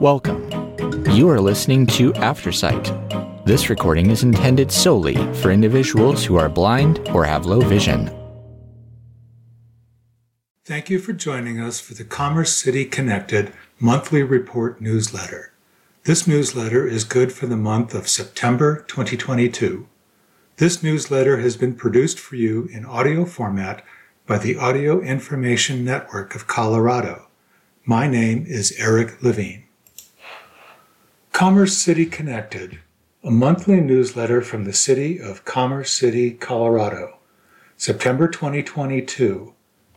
Welcome. You are listening to Aftersight. This recording is intended solely for individuals who are blind or have low vision. Thank you for joining us for the Commerce City Connected monthly report newsletter. This newsletter is good for the month of September 2022. This newsletter has been produced for you in audio format by the Audio Information Network of Colorado. My name is Eric Levine. Commerce City Connected, a monthly newsletter from the city of Commerce City, Colorado, September 2022,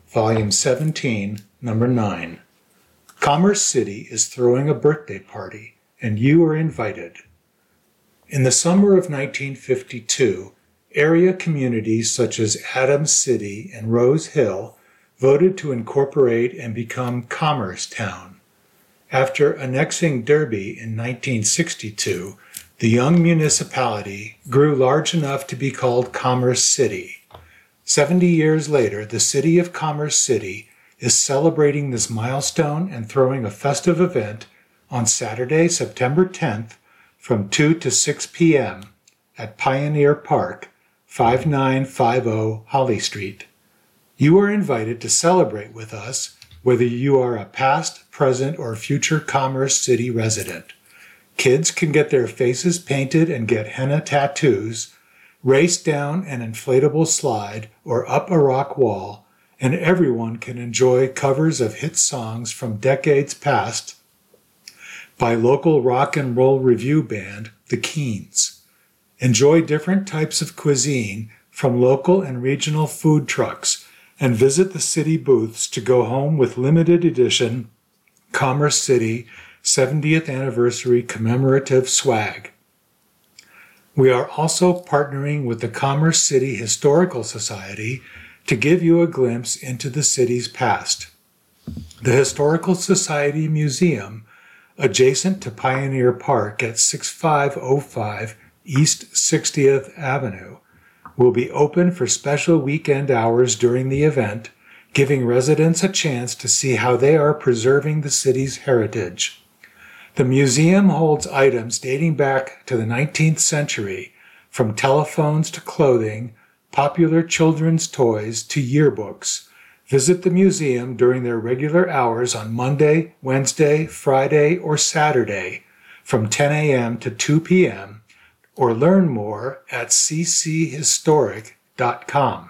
Volume 17, Number 9. Commerce City is throwing a birthday party, and you are invited. In the summer of 1952, area communities such as Adams City and Rose Hill voted to incorporate and become Commerce Town. After annexing Derby in 1962, the young municipality grew large enough to be called Commerce City. 70 years later, the city of Commerce City is celebrating this milestone and throwing a festive event on Saturday, September 10th from 2 to 6 p.m. at Pioneer Park, 5950 Holly Street. You are invited to celebrate with us whether you are a past, present, or future Commerce City resident. Kids can get their faces painted and get henna tattoos, race down an inflatable slide or up a rock wall, and everyone can enjoy covers of hit songs from decades past by local rock and roll revue band, The Keens. Enjoy different types of cuisine from local and regional food trucks and visit the city booths to go home with limited edition Commerce City 70th anniversary commemorative swag. We are also partnering with the Commerce City Historical Society to give you a glimpse into the city's past. The Historical Society Museum, adjacent to Pioneer Park at 6505 East 60th Avenue, will be open for special weekend hours during the event, giving residents a chance to see how they are preserving the city's heritage. The museum holds items dating back to the 19th century, from telephones to clothing, popular children's toys to yearbooks. Visit the museum during their regular hours on Monday, Wednesday, Friday, or Saturday from 10 a.m. to 2 p.m or learn more at cchistoric.com.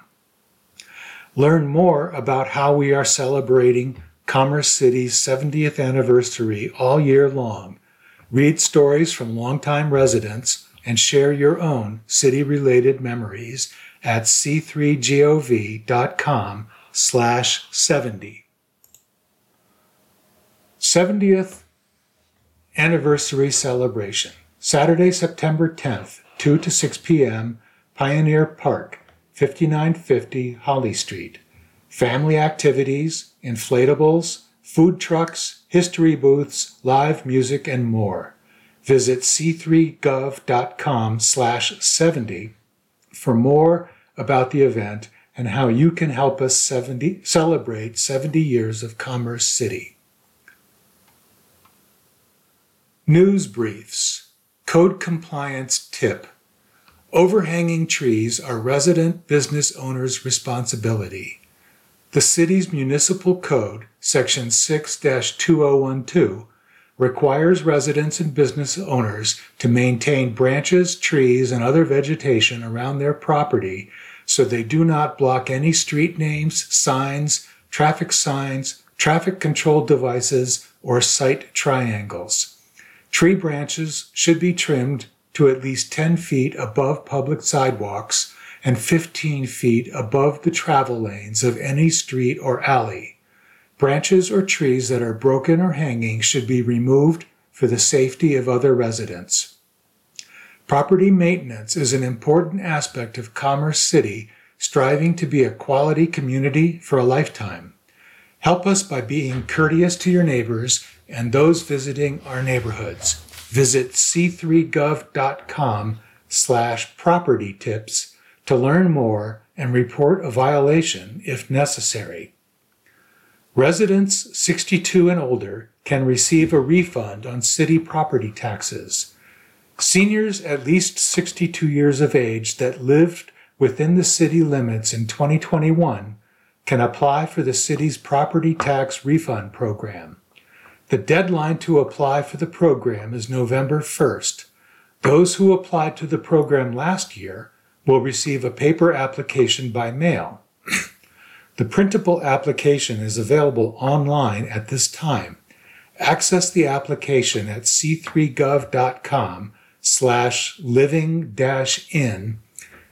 Learn more about how we are celebrating Commerce City's 70th anniversary all year long. Read stories from longtime residents and share your own city-related memories at c3gov.com slash 70. 70th Anniversary Celebration Saturday, September 10th, 2 to 6 p.m., Pioneer Park, 5950 Holly Street. Family activities, inflatables, food trucks, history booths, live music, and more. Visit c3gov.com slash 70 for more about the event and how you can help us 70, celebrate 70 years of Commerce City. News Briefs Code compliance tip. Overhanging trees are resident business owners' responsibility. The city's municipal code, section 6-2012, requires residents and business owners to maintain branches, trees, and other vegetation around their property so they do not block any street names, signs, traffic signs, traffic control devices, or sight triangles. Tree branches should be trimmed to at least 10 feet above public sidewalks and 15 feet above the travel lanes of any street or alley. Branches or trees that are broken or hanging should be removed for the safety of other residents. Property maintenance is an important aspect of Commerce City, striving to be a quality community for a lifetime. Help us by being courteous to your neighbors and those visiting our neighborhoods. Visit c3gov.com slash property tips to learn more and report a violation if necessary. Residents 62 and older can receive a refund on city property taxes. Seniors at least 62 years of age that lived within the city limits in 2021 can apply for the city's property tax refund program. The deadline to apply for the program is November 1st. Those who applied to the program last year will receive a paper application by mail. the printable application is available online at this time. Access the application at c3gov.com slash living dash in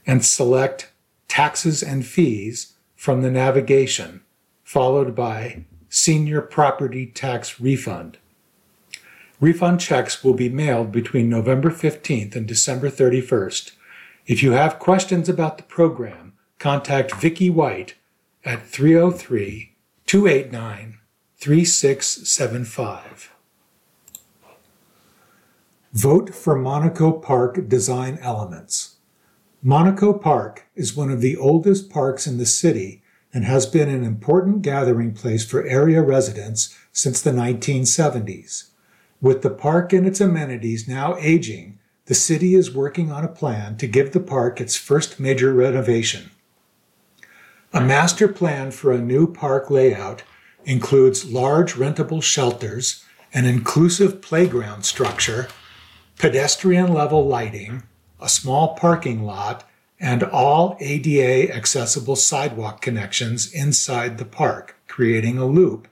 and select taxes and fees from the navigation, followed by Senior Property Tax Refund. Refund checks will be mailed between November 15th and December 31st. If you have questions about the program, contact Vicki White at 303 289 3675. Vote for Monaco Park design elements. Monaco Park is one of the oldest parks in the city and has been an important gathering place for area residents since the 1970s. With the park and its amenities now aging, the city is working on a plan to give the park its first major renovation. A master plan for a new park layout includes large rentable shelters, an inclusive playground structure, pedestrian level lighting, a small parking lot, and all ADA accessible sidewalk connections inside the park, creating a loop,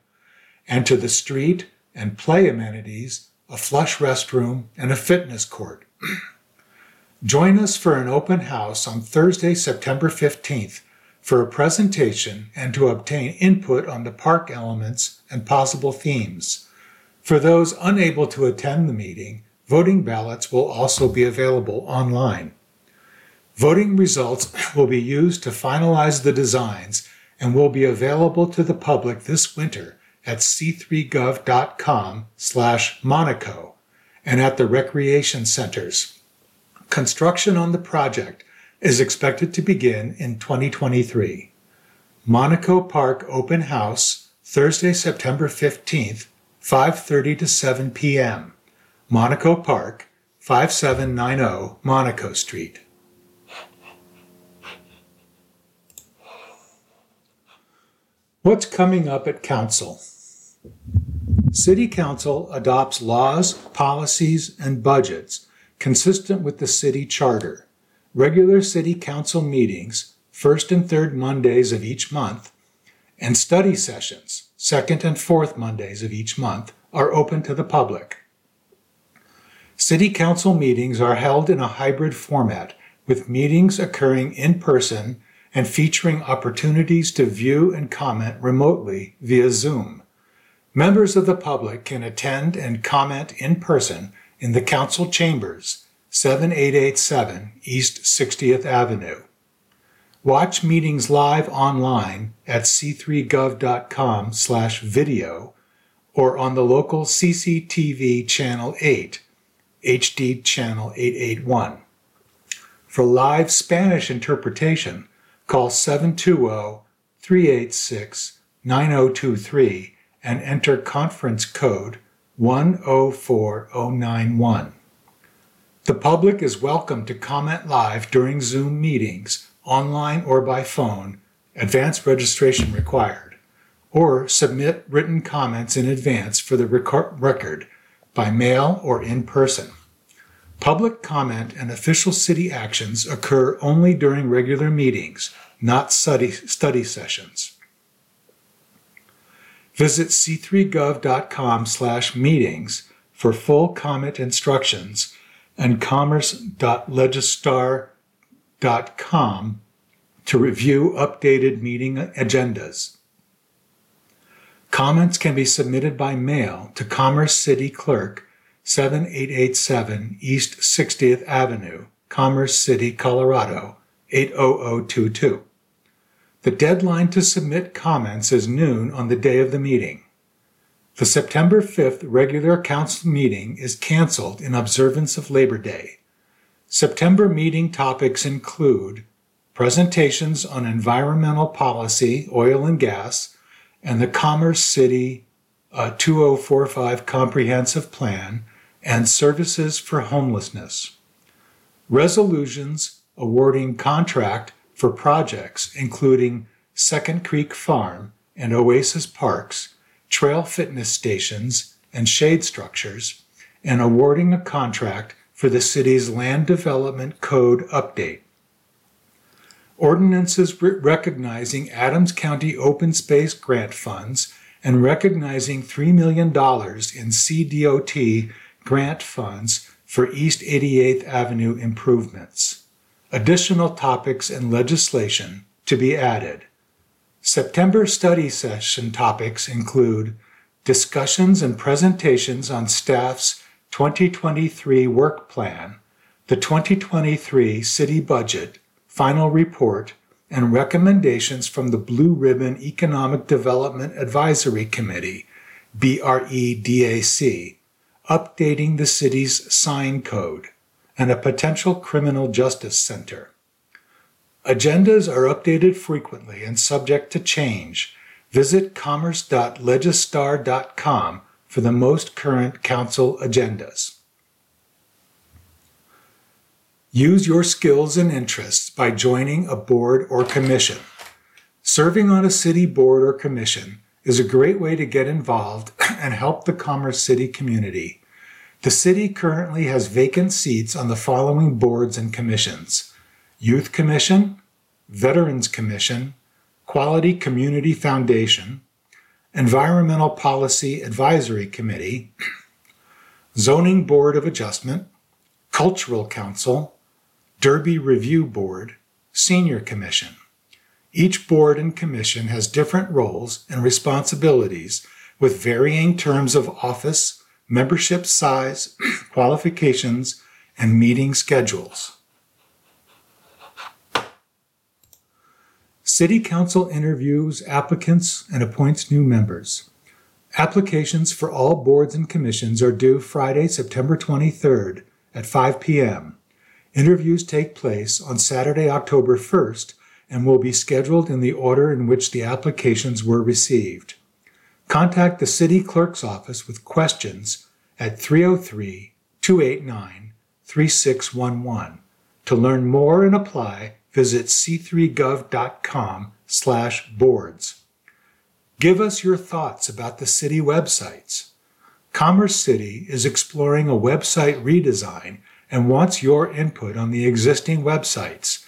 and to the street and play amenities, a flush restroom, and a fitness court. Join us for an open house on Thursday, September 15th for a presentation and to obtain input on the park elements and possible themes. For those unable to attend the meeting, Voting ballots will also be available online. Voting results will be used to finalize the designs and will be available to the public this winter at c3gov.com slash Monaco and at the recreation centers. Construction on the project is expected to begin in 2023. Monaco Park Open House, Thursday, September 15th, 5.30 to 7 p.m. Monaco Park, 5790 Monaco Street. What's coming up at Council? City Council adopts laws, policies, and budgets consistent with the city charter. Regular City Council meetings, first and third Mondays of each month, and study sessions, second and fourth Mondays of each month, are open to the public. City Council meetings are held in a hybrid format, with meetings occurring in person and featuring opportunities to view and comment remotely via Zoom. Members of the public can attend and comment in person in the Council Chambers, 7887 East 60th Avenue. Watch meetings live online at c3gov.com/video or on the local CCTV Channel 8 HD channel 881. For live Spanish interpretation, call 720-386-9023 and enter conference code 104091. The public is welcome to comment live during Zoom meetings, online or by phone, advance registration required, or submit written comments in advance for the record by mail or in person. Public comment and official city actions occur only during regular meetings, not study, study sessions. Visit c3gov.com slash meetings for full comment instructions and commerce.legistar.com to review updated meeting agendas. Comments can be submitted by mail to Commerce City Clerk, 7887 East 60th Avenue, Commerce City, Colorado, 80022. The deadline to submit comments is noon on the day of the meeting. The September 5th regular council meeting is canceled in observance of Labor Day. September meeting topics include presentations on environmental policy, oil and gas, and the Commerce City uh, a 2045 comprehensive plan, and services for homelessness. Resolutions awarding contract for projects including Second Creek Farm and Oasis Parks, trail fitness stations, and shade structures, and awarding a contract for the city's Land Development Code update. Ordinances re- recognizing Adams County Open Space Grant Funds and recognizing $3 million in CDOT grant funds for East 88th Avenue improvements. Additional topics and legislation to be added. September study session topics include discussions and presentations on staff's 2023 work plan, the 2023 city budget, final report, and recommendations from the Blue Ribbon Economic Development Advisory Committee, BREDAC, updating the city's sign code, and a potential criminal justice center. Agendas are updated frequently and subject to change. Visit commerce.legistar.com for the most current council agendas. Use your skills and interests by joining a board or commission. Serving on a city board or commission is a great way to get involved and help the Commerce City community. The city currently has vacant seats on the following boards and commissions Youth Commission, Veterans Commission, Quality Community Foundation, Environmental Policy Advisory Committee, Zoning Board of Adjustment, Cultural Council, Derby Review Board, Senior Commission. Each board and commission has different roles and responsibilities with varying terms of office, membership size, qualifications, and meeting schedules. City Council interviews applicants and appoints new members. Applications for all boards and commissions are due Friday, September 23rd at 5 p.m. Interviews take place on Saturday, October 1st, and will be scheduled in the order in which the applications were received. Contact the City Clerk's office with questions at 303 289 3611. To learn more and apply, visit c3gov.com slash boards. Give us your thoughts about the city websites. Commerce City is exploring a website redesign and wants your input on the existing websites.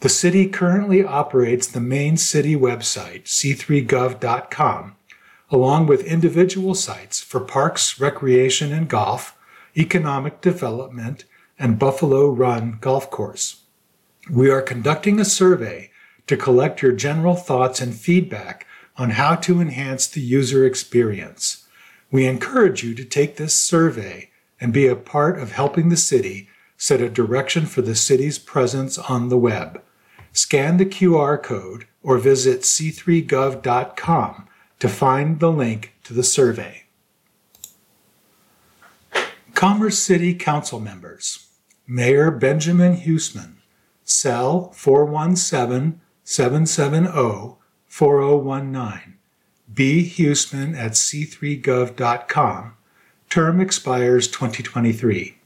The city currently operates the main city website, c3gov.com, along with individual sites for parks, recreation and golf, economic development, and Buffalo Run Golf Course. We are conducting a survey to collect your general thoughts and feedback on how to enhance the user experience. We encourage you to take this survey and be a part of helping the city set a direction for the city's presence on the web. Scan the QR code or visit c3gov.com to find the link to the survey. Commerce City Council members Mayor Benjamin Huseman, cell 417 770 4019. B. Huseman at c3gov.com. Term expires 2023.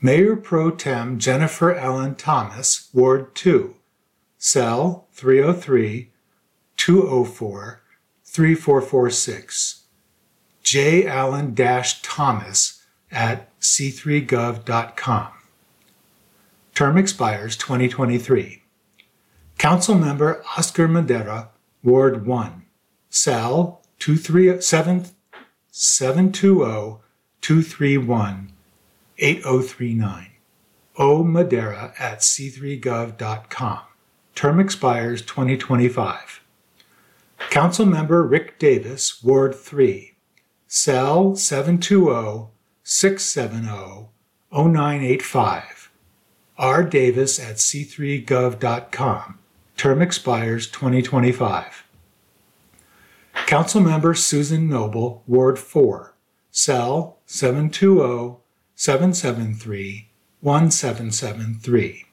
Mayor Pro Tem Jennifer Allen Thomas, Ward 2, cell 303 204 3446. J. Allen Thomas at c3gov.com. Term expires 2023. Council member Oscar Madera, Ward 1, cell 237 720 231 8039. O Madera at c3gov.com. Term expires 2025. Council member Rick Davis, Ward 3, cell 720 670 0985. R. Davis at c3gov.com. Term expires 2025. Council Member Susan Noble, Ward 4, cell 720 773 1773.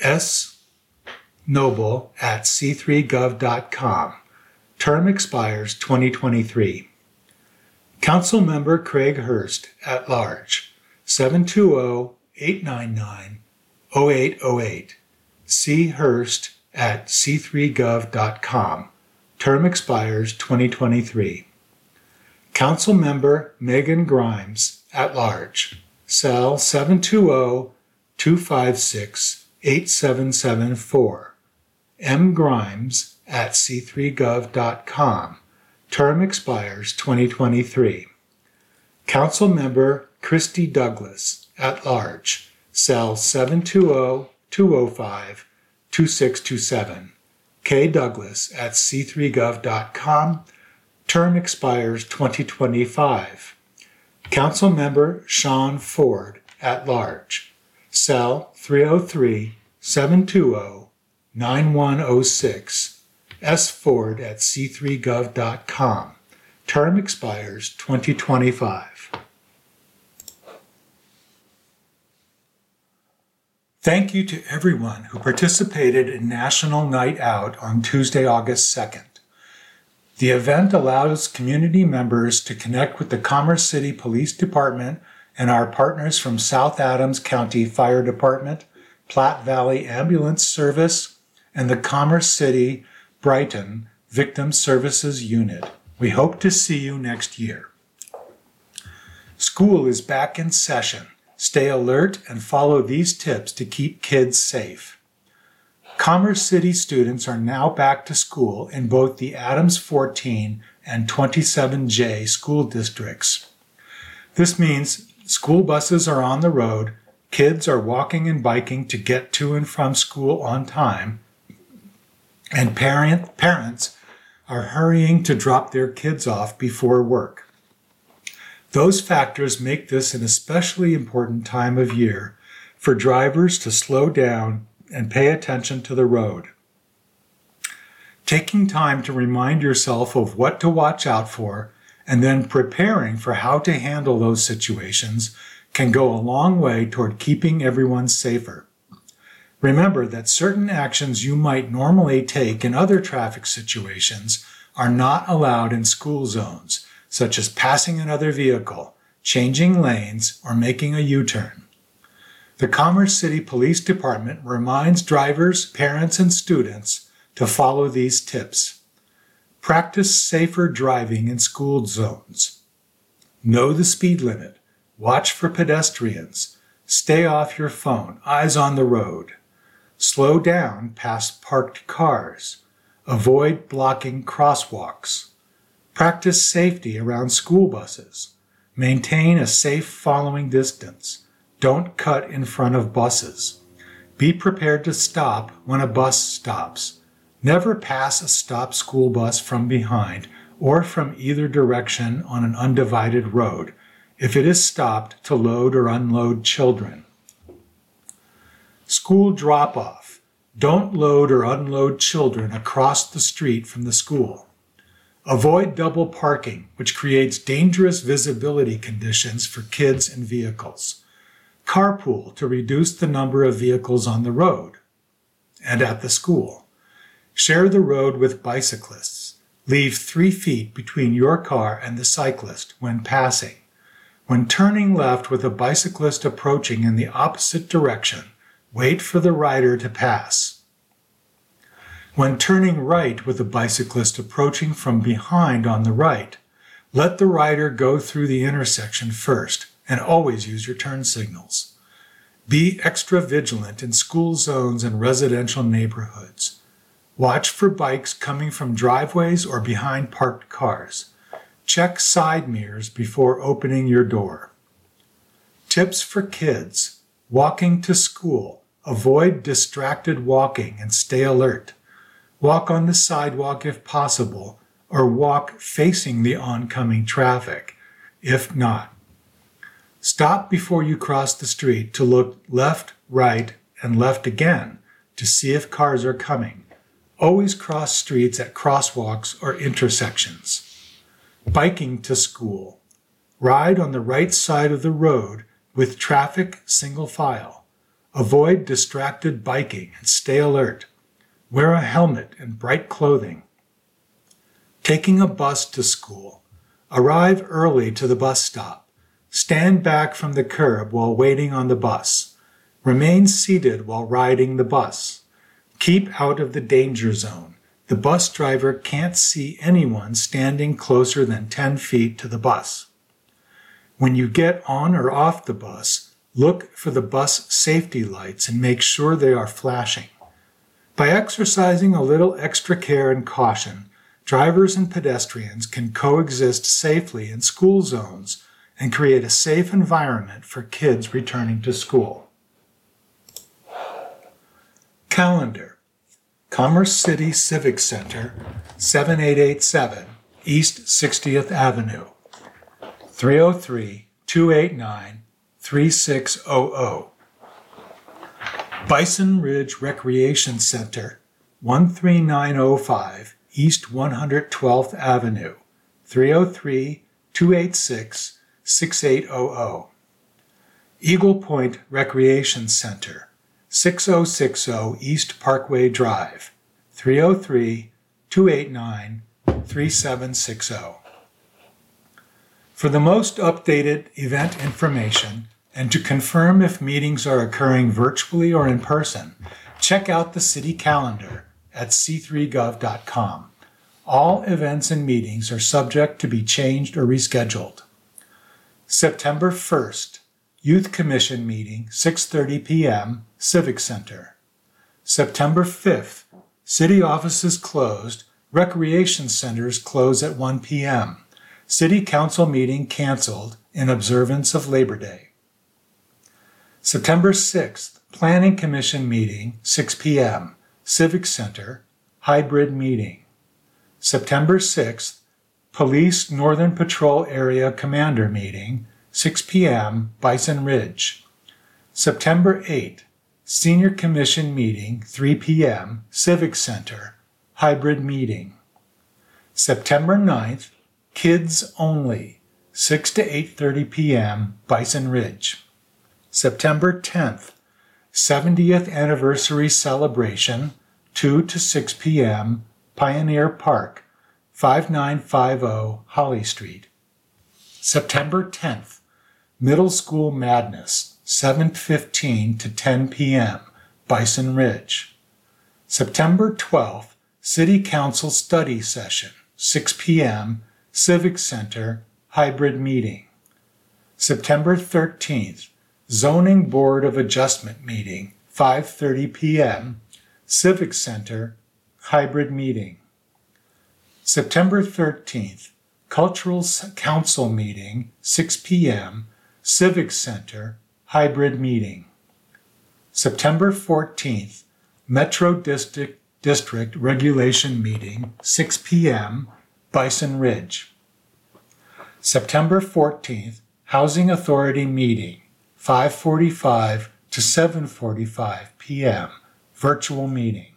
S noble at c3gov.com. Term expires 2023. Council Member Craig Hurst, at large, 720 899 0808. C. Hurst at c3gov.com. Term expires 2023. Council Member Megan Grimes, at large, cell 720 256 8774 mgrimes at c3gov.com. Term expires 2023. Council Member Kristi Douglas, at large, cell 720 205 2627. K. Douglas at c3gov.com. Term expires 2025. Council Member Sean Ford, at large, cell 303 720 9106. S. Ford at c3gov.com. Term expires 2025. Thank you to everyone who participated in National Night Out on Tuesday, August 2nd. The event allows community members to connect with the Commerce City Police Department and our partners from South Adams County Fire Department, Platte Valley Ambulance Service, and the Commerce City Brighton Victim Services Unit. We hope to see you next year. School is back in session. Stay alert and follow these tips to keep kids safe. Commerce City students are now back to school in both the Adams 14 and 27J school districts. This means school buses are on the road, kids are walking and biking to get to and from school on time, and parent, parents are hurrying to drop their kids off before work. Those factors make this an especially important time of year for drivers to slow down and pay attention to the road. Taking time to remind yourself of what to watch out for and then preparing for how to handle those situations can go a long way toward keeping everyone safer. Remember that certain actions you might normally take in other traffic situations are not allowed in school zones, such as passing another vehicle, changing lanes, or making a U turn. The Commerce City Police Department reminds drivers, parents, and students to follow these tips. Practice safer driving in school zones. Know the speed limit. Watch for pedestrians. Stay off your phone. Eyes on the road. Slow down past parked cars. Avoid blocking crosswalks. Practice safety around school buses. Maintain a safe following distance. Don't cut in front of buses. Be prepared to stop when a bus stops. Never pass a stopped school bus from behind or from either direction on an undivided road if it is stopped to load or unload children. School drop off. Don't load or unload children across the street from the school. Avoid double parking, which creates dangerous visibility conditions for kids and vehicles. Carpool to reduce the number of vehicles on the road and at the school. Share the road with bicyclists. Leave three feet between your car and the cyclist when passing. When turning left with a bicyclist approaching in the opposite direction, Wait for the rider to pass. When turning right with a bicyclist approaching from behind on the right, let the rider go through the intersection first and always use your turn signals. Be extra vigilant in school zones and residential neighborhoods. Watch for bikes coming from driveways or behind parked cars. Check side mirrors before opening your door. Tips for kids walking to school Avoid distracted walking and stay alert. Walk on the sidewalk if possible, or walk facing the oncoming traffic if not. Stop before you cross the street to look left, right, and left again to see if cars are coming. Always cross streets at crosswalks or intersections. Biking to school. Ride on the right side of the road with traffic single file. Avoid distracted biking and stay alert. Wear a helmet and bright clothing. Taking a bus to school. Arrive early to the bus stop. Stand back from the curb while waiting on the bus. Remain seated while riding the bus. Keep out of the danger zone. The bus driver can't see anyone standing closer than 10 feet to the bus. When you get on or off the bus, look for the bus safety lights and make sure they are flashing. By exercising a little extra care and caution, drivers and pedestrians can coexist safely in school zones and create a safe environment for kids returning to school. Calendar Commerce City Civic Center, 7887 East 60th Avenue, 303 289 3600. Bison Ridge Recreation Center, 13905 East 112th Avenue, 303 286 6800. Eagle Point Recreation Center, 6060 East Parkway Drive, 303 289 3760. For the most updated event information and to confirm if meetings are occurring virtually or in person, check out the city calendar at c3gov.com. All events and meetings are subject to be changed or rescheduled. September 1st, Youth Commission meeting, 6:30 p.m., Civic Center. September 5th, city offices closed, recreation centers close at 1 p.m. City council meeting canceled in observance of Labor Day. September 6th, Planning Commission meeting, 6 p.m., Civic Center, hybrid meeting. September 6th, Police Northern Patrol Area Commander meeting, 6 p.m., Bison Ridge. September 8th, Senior Commission meeting, 3 p.m., Civic Center, hybrid meeting. September 9th, Kids Only, 6 to 8:30 p.m., Bison Ridge. September 10th, 70th anniversary celebration, 2 to 6 p.m., Pioneer Park, 5950 Holly Street. September 10th, Middle School Madness, 7:15 to 10 p.m., Bison Ridge. September 12th, City Council Study Session, 6 p.m., Civic Center, hybrid meeting. September 13th, Zoning Board of Adjustment meeting, 5:30 p.m., Civic Center, hybrid meeting. September 13th, Cultural Council meeting, 6 p.m., Civic Center, hybrid meeting. September 14th, Metro District, District Regulation meeting, 6 p.m., Bison Ridge. September 14th, Housing Authority meeting, 5:45 to 7:45 p.m., virtual meeting.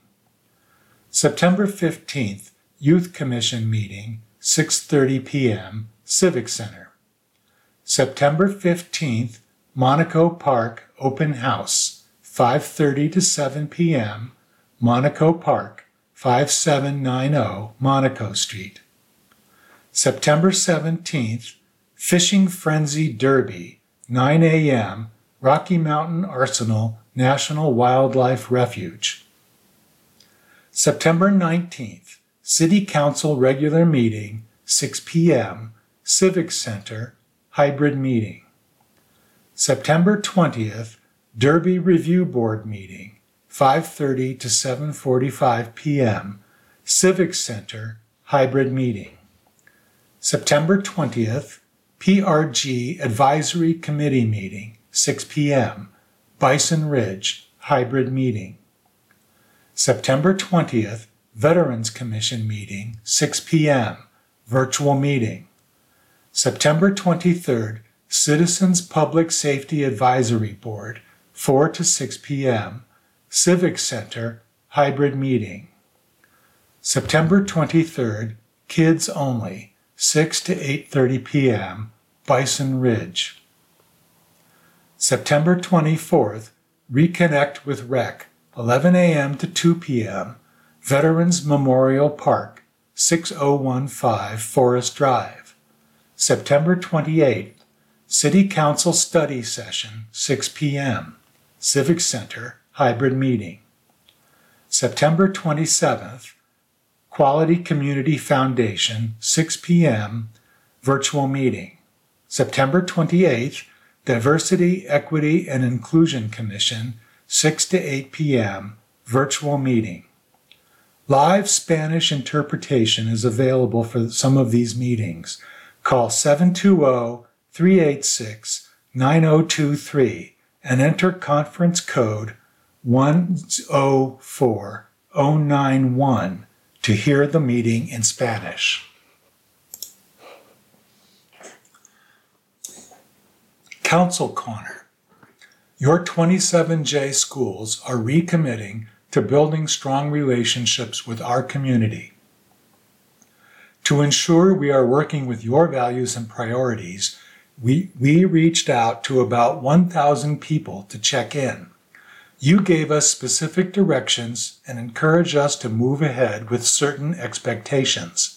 September 15th, Youth Commission meeting, 6:30 p.m., Civic Center. September 15th, Monaco Park Open House, 5:30 to 7 p.m., Monaco Park, 5790 Monaco Street. September 17th, Fishing Frenzy Derby, 9 a.m., Rocky Mountain Arsenal National Wildlife Refuge. September 19th, City Council regular meeting, 6 p.m., Civic Center, hybrid meeting. September 20th, Derby Review Board meeting, 5:30 to 7:45 p.m., Civic Center, hybrid meeting. September 20th, PRG Advisory Committee meeting, 6 p.m., Bison Ridge, hybrid meeting. September 20th, Veterans Commission meeting, 6 p.m., virtual meeting. September 23rd, Citizens Public Safety Advisory Board, 4 to 6 p.m., Civic Center, hybrid meeting. September 23rd, Kids Only, 6 to 8:30 p.m., Bison Ridge. September 24th, Reconnect with Rec, 11 a.m. to 2 p.m., Veterans Memorial Park, 6015 Forest Drive. September 28th, City Council Study Session, 6 p.m., Civic Center, hybrid meeting. September 27th, Quality Community Foundation, 6 p.m., virtual meeting. September 28th, Diversity, Equity, and Inclusion Commission, 6 to 8 p.m., virtual meeting. Live Spanish interpretation is available for some of these meetings. Call 720 386 9023 and enter conference code 104091 to hear the meeting in Spanish. Council Corner. Your 27J schools are recommitting to building strong relationships with our community. To ensure we are working with your values and priorities, we, we reached out to about 1,000 people to check in. You gave us specific directions and encouraged us to move ahead with certain expectations.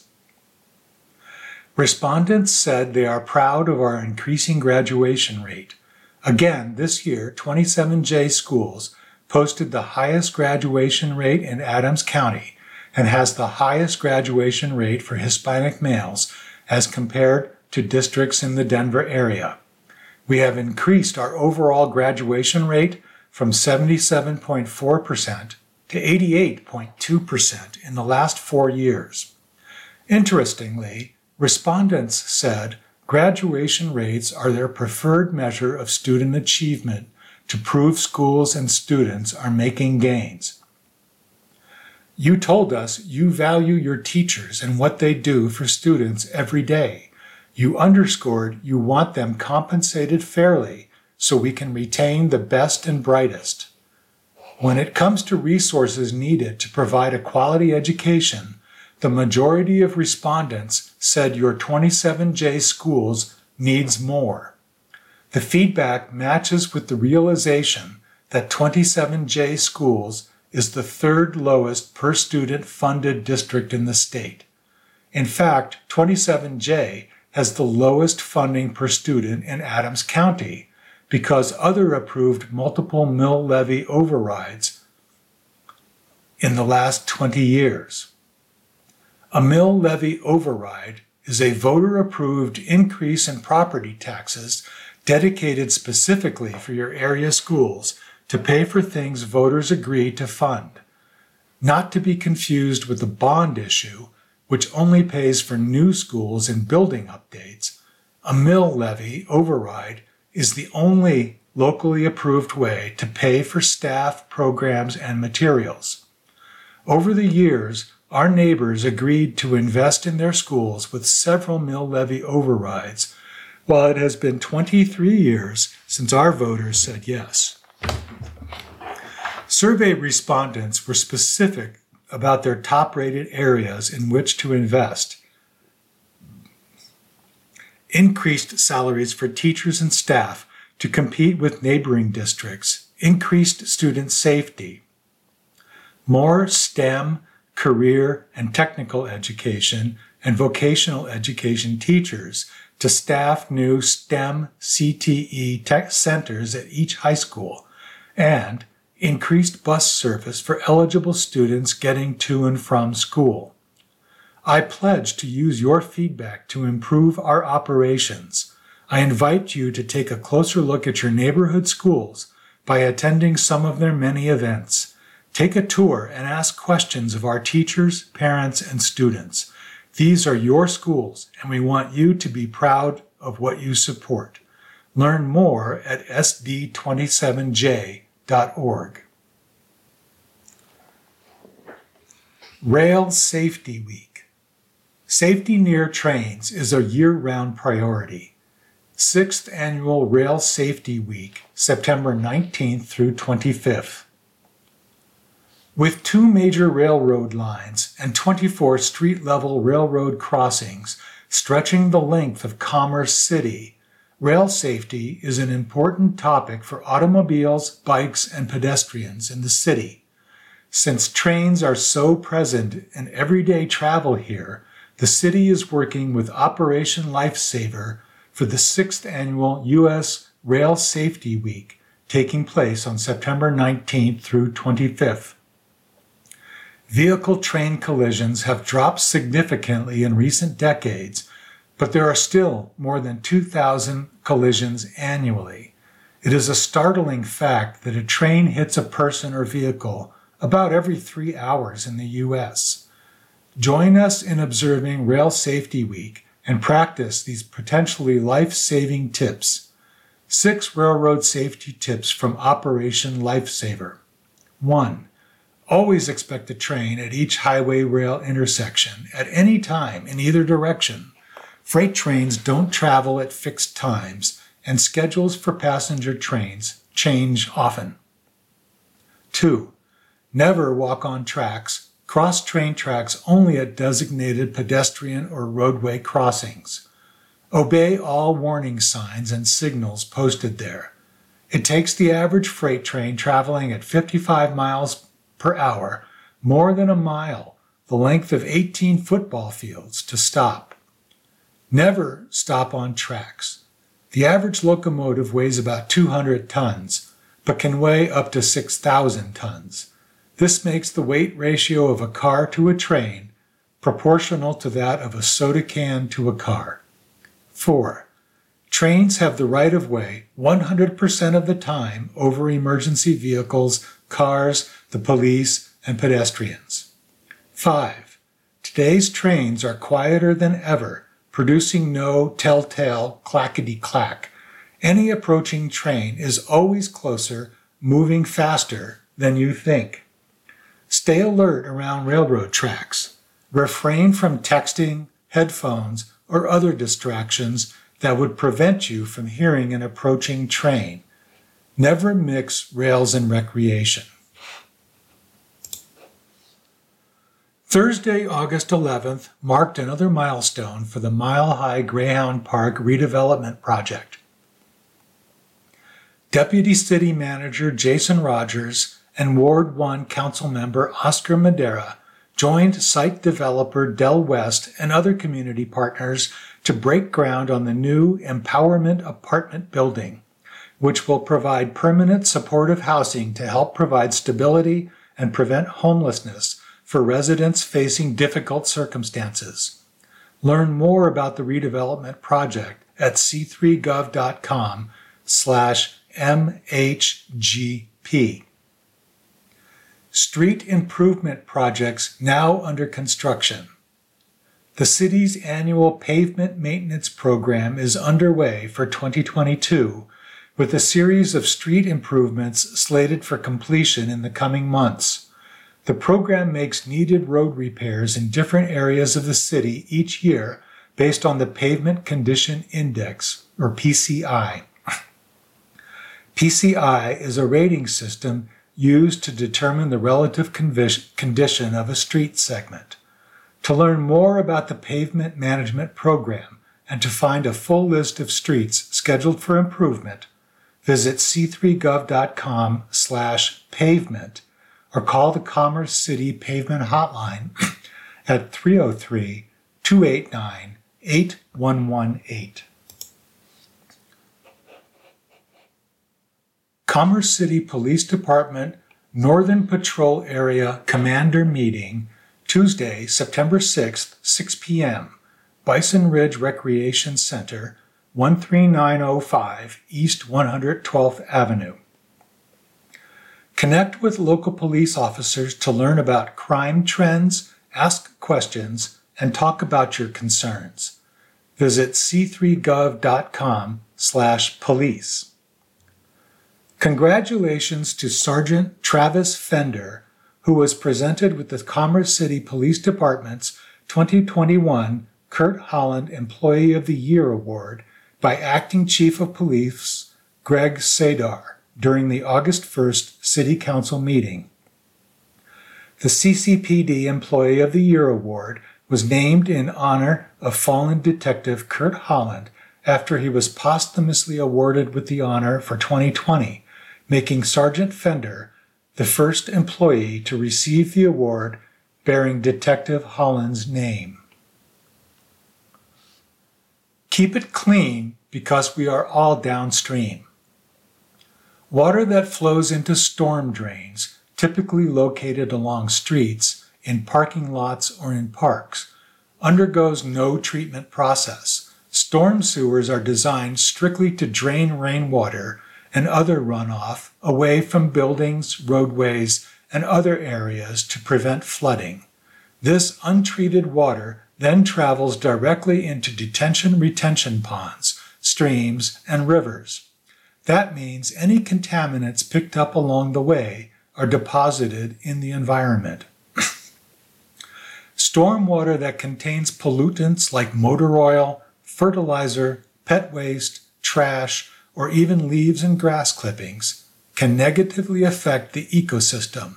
Respondents said they are proud of our increasing graduation rate. Again, this year, 27J schools posted the highest graduation rate in Adams County and has the highest graduation rate for Hispanic males as compared to districts in the Denver area. We have increased our overall graduation rate from 77.4% to 88.2% in the last four years. Interestingly, respondents said graduation rates are their preferred measure of student achievement to prove schools and students are making gains. You told us you value your teachers and what they do for students every day. You underscored you want them compensated fairly so we can retain the best and brightest. When it comes to resources needed to provide a quality education, the majority of respondents said your 27J schools needs more. The feedback matches with the realization that 27J schools is the third lowest per student funded district in the state. In fact, 27J has the lowest funding per student in Adams County because other approved multiple mill levy overrides in the last 20 years. A mill levy override is a voter approved increase in property taxes dedicated specifically for your area schools to pay for things voters agree to fund, not to be confused with the bond issue, which only pays for new schools and building updates. A mill levy override is the only locally approved way to pay for staff, programs, and materials. Over the years, our neighbors agreed to invest in their schools with several mill levy overrides while it has been 23 years since our voters said yes. Survey respondents were specific about their top rated areas in which to invest. Increased salaries for teachers and staff to compete with neighboring districts, increased student safety, more STEM, career, and technical education and vocational education teachers to staff new STEM CTE tech centers at each high school and increased bus service for eligible students getting to and from school. I pledge to use your feedback to improve our operations. I invite you to take a closer look at your neighborhood schools by attending some of their many events. Take a tour and ask questions of our teachers, parents, and students. These are your schools, and we want you to be proud of what you support. Learn more at sd27j.org. Rail Safety Week. Safety near trains is a year round priority. Sixth Annual Rail Safety Week, September 19th through 25th. With two major railroad lines and 24 street level railroad crossings stretching the length of Commerce City, rail safety is an important topic for automobiles, bikes, and pedestrians in the city. Since trains are so present in everyday travel here, the city is working with Operation Lifesaver for the sixth annual U.S. Rail Safety Week, taking place on September 19th through 25th. Vehicle train collisions have dropped significantly in recent decades, but there are still more than 2,000 collisions annually. It is a startling fact that a train hits a person or vehicle about every three hours in the U.S. Join us in observing Rail Safety Week and practice these potentially life saving tips. Six railroad safety tips from Operation Lifesaver. 1. Always expect a train at each highway rail intersection at any time in either direction. Freight trains don't travel at fixed times, and schedules for passenger trains change often. 2. Never walk on tracks. Cross train tracks only at designated pedestrian or roadway crossings. Obey all warning signs and signals posted there. It takes the average freight train traveling at 55 miles per hour, more than a mile, the length of 18 football fields, to stop. Never stop on tracks. The average locomotive weighs about 200 tons, but can weigh up to 6,000 tons. This makes the weight ratio of a car to a train proportional to that of a soda can to a car. 4. Trains have the right of way 100% of the time over emergency vehicles, cars, the police, and pedestrians. 5. Today's trains are quieter than ever, producing no telltale clackety clack. Any approaching train is always closer, moving faster than you think. Stay alert around railroad tracks. Refrain from texting, headphones, or other distractions that would prevent you from hearing an approaching train. Never mix rails and recreation. Thursday, August 11th, marked another milestone for the Mile High Greyhound Park redevelopment project. Deputy City Manager Jason Rogers and Ward 1 Council Member Oscar Madera joined site developer Delwest and other community partners to break ground on the new Empowerment Apartment building, which will provide permanent supportive housing to help provide stability and prevent homelessness for residents facing difficult circumstances. Learn more about the redevelopment project at c3gov.com slash mhgp. Street improvement projects now under construction. The city's annual pavement maintenance program is underway for 2022 with a series of street improvements slated for completion in the coming months. The program makes needed road repairs in different areas of the city each year based on the Pavement Condition Index, or PCI. PCI is a rating system used to determine the relative condition of a street segment. To learn more about the pavement management program and to find a full list of streets scheduled for improvement, visit c3gov.com slash pavement or call the Commerce City Pavement Hotline at 303 289 8118. Commerce City Police Department Northern Patrol Area Commander Meeting, Tuesday, September 6th, 6 p.m., Bison Ridge Recreation Center, 13905 East 112th Avenue. Connect with local police officers to learn about crime trends, ask questions, and talk about your concerns. Visit c3gov.com slash police. Congratulations to Sergeant Travis Fender, who was presented with the Commerce City Police Department's 2021 Kurt Holland Employee of the Year Award by Acting Chief of Police Greg Sadar during the August 1st City Council meeting. The CCPD Employee of the Year Award was named in honor of fallen detective Kurt Holland after he was posthumously awarded with the honor for 2020, making Sergeant Fender the first employee to receive the award bearing Detective Holland's name. Keep it clean because we are all downstream. Water that flows into storm drains, typically located along streets, in parking lots, or in parks, undergoes no treatment process. Storm sewers are designed strictly to drain rainwater and other runoff away from buildings, roadways, and other areas to prevent flooding. This untreated water then travels directly into detention retention ponds, streams, and rivers. That means any contaminants picked up along the way are deposited in the environment. Stormwater that contains pollutants like motor oil, fertilizer, pet waste, trash, or even leaves and grass clippings can negatively affect the ecosystem.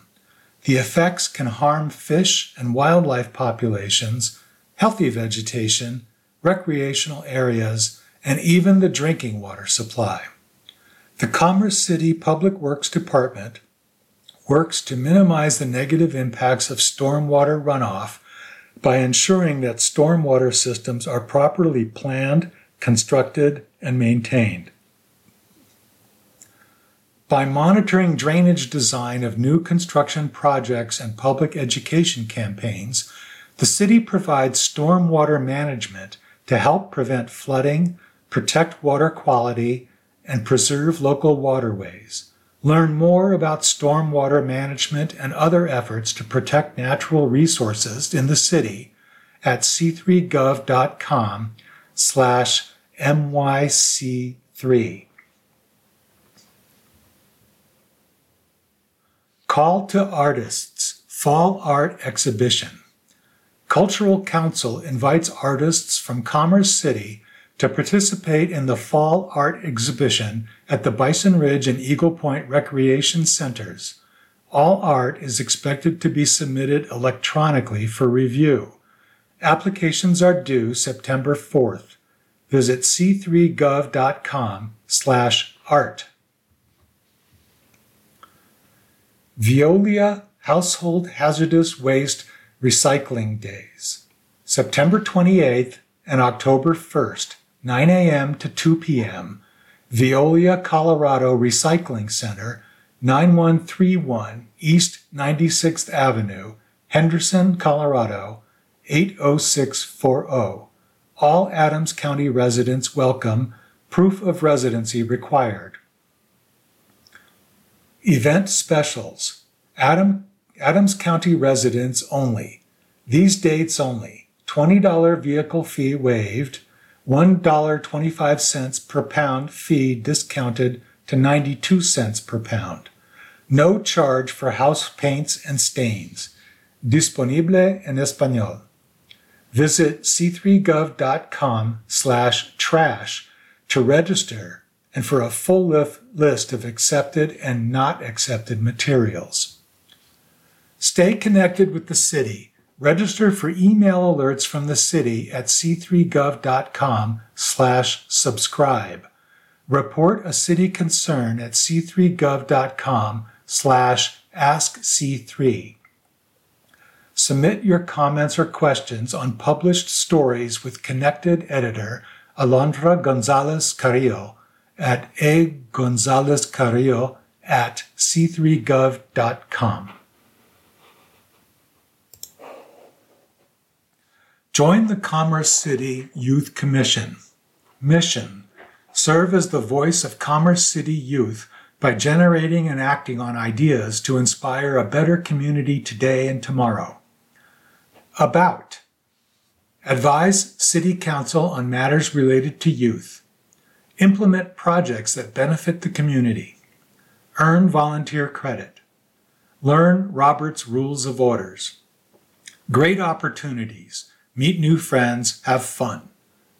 The effects can harm fish and wildlife populations, healthy vegetation, recreational areas, and even the drinking water supply. The Commerce City Public Works Department works to minimize the negative impacts of stormwater runoff by ensuring that stormwater systems are properly planned, constructed, and maintained by monitoring drainage design of new construction projects and public education campaigns, the city provides stormwater management to help prevent flooding, protect water quality, and preserve local waterways. Learn more about stormwater management and other efforts to protect natural resources in the city at c3gov.com slash myc3. Call to Artists Fall Art Exhibition. Cultural Council invites artists from Commerce City to participate in the Fall Art Exhibition at the Bison Ridge and Eagle Point Recreation Centers. All art is expected to be submitted electronically for review. Applications are due September 4th. Visit c3gov.com slash art. Veolia Household Hazardous Waste Recycling Days, September 28th and October 1st, 9 a.m. to 2 p.m., Veolia Colorado Recycling Center, 9131 East 96th Avenue, Henderson, Colorado, 80640. All Adams County residents welcome. Proof of residency required. Event specials. Adam, Adams County residents only. These dates only. $20 vehicle fee waived. $1.25 per pound fee discounted to 92 cents per pound. No charge for house paints and stains. Disponible en español. Visit c3gov.com slash trash to register and for a full list of accepted and not accepted materials. Stay connected with the city. Register for email alerts from the city at c3gov.com slash subscribe. Report a city concern at c3gov.com slash askc3. Submit your comments or questions on published stories with connected editor Alondra Gonzalez Carrillo at a Gonzalez Carrillo at c3gov.com. Join the Commerce City Youth Commission. Mission Serve as the voice of Commerce City youth by generating and acting on ideas to inspire a better community today and tomorrow. About Advise City Council on matters related to youth Implement projects that benefit the community. Earn volunteer credit. Learn Robert's Rules of Orders. Great opportunities. Meet new friends. Have fun.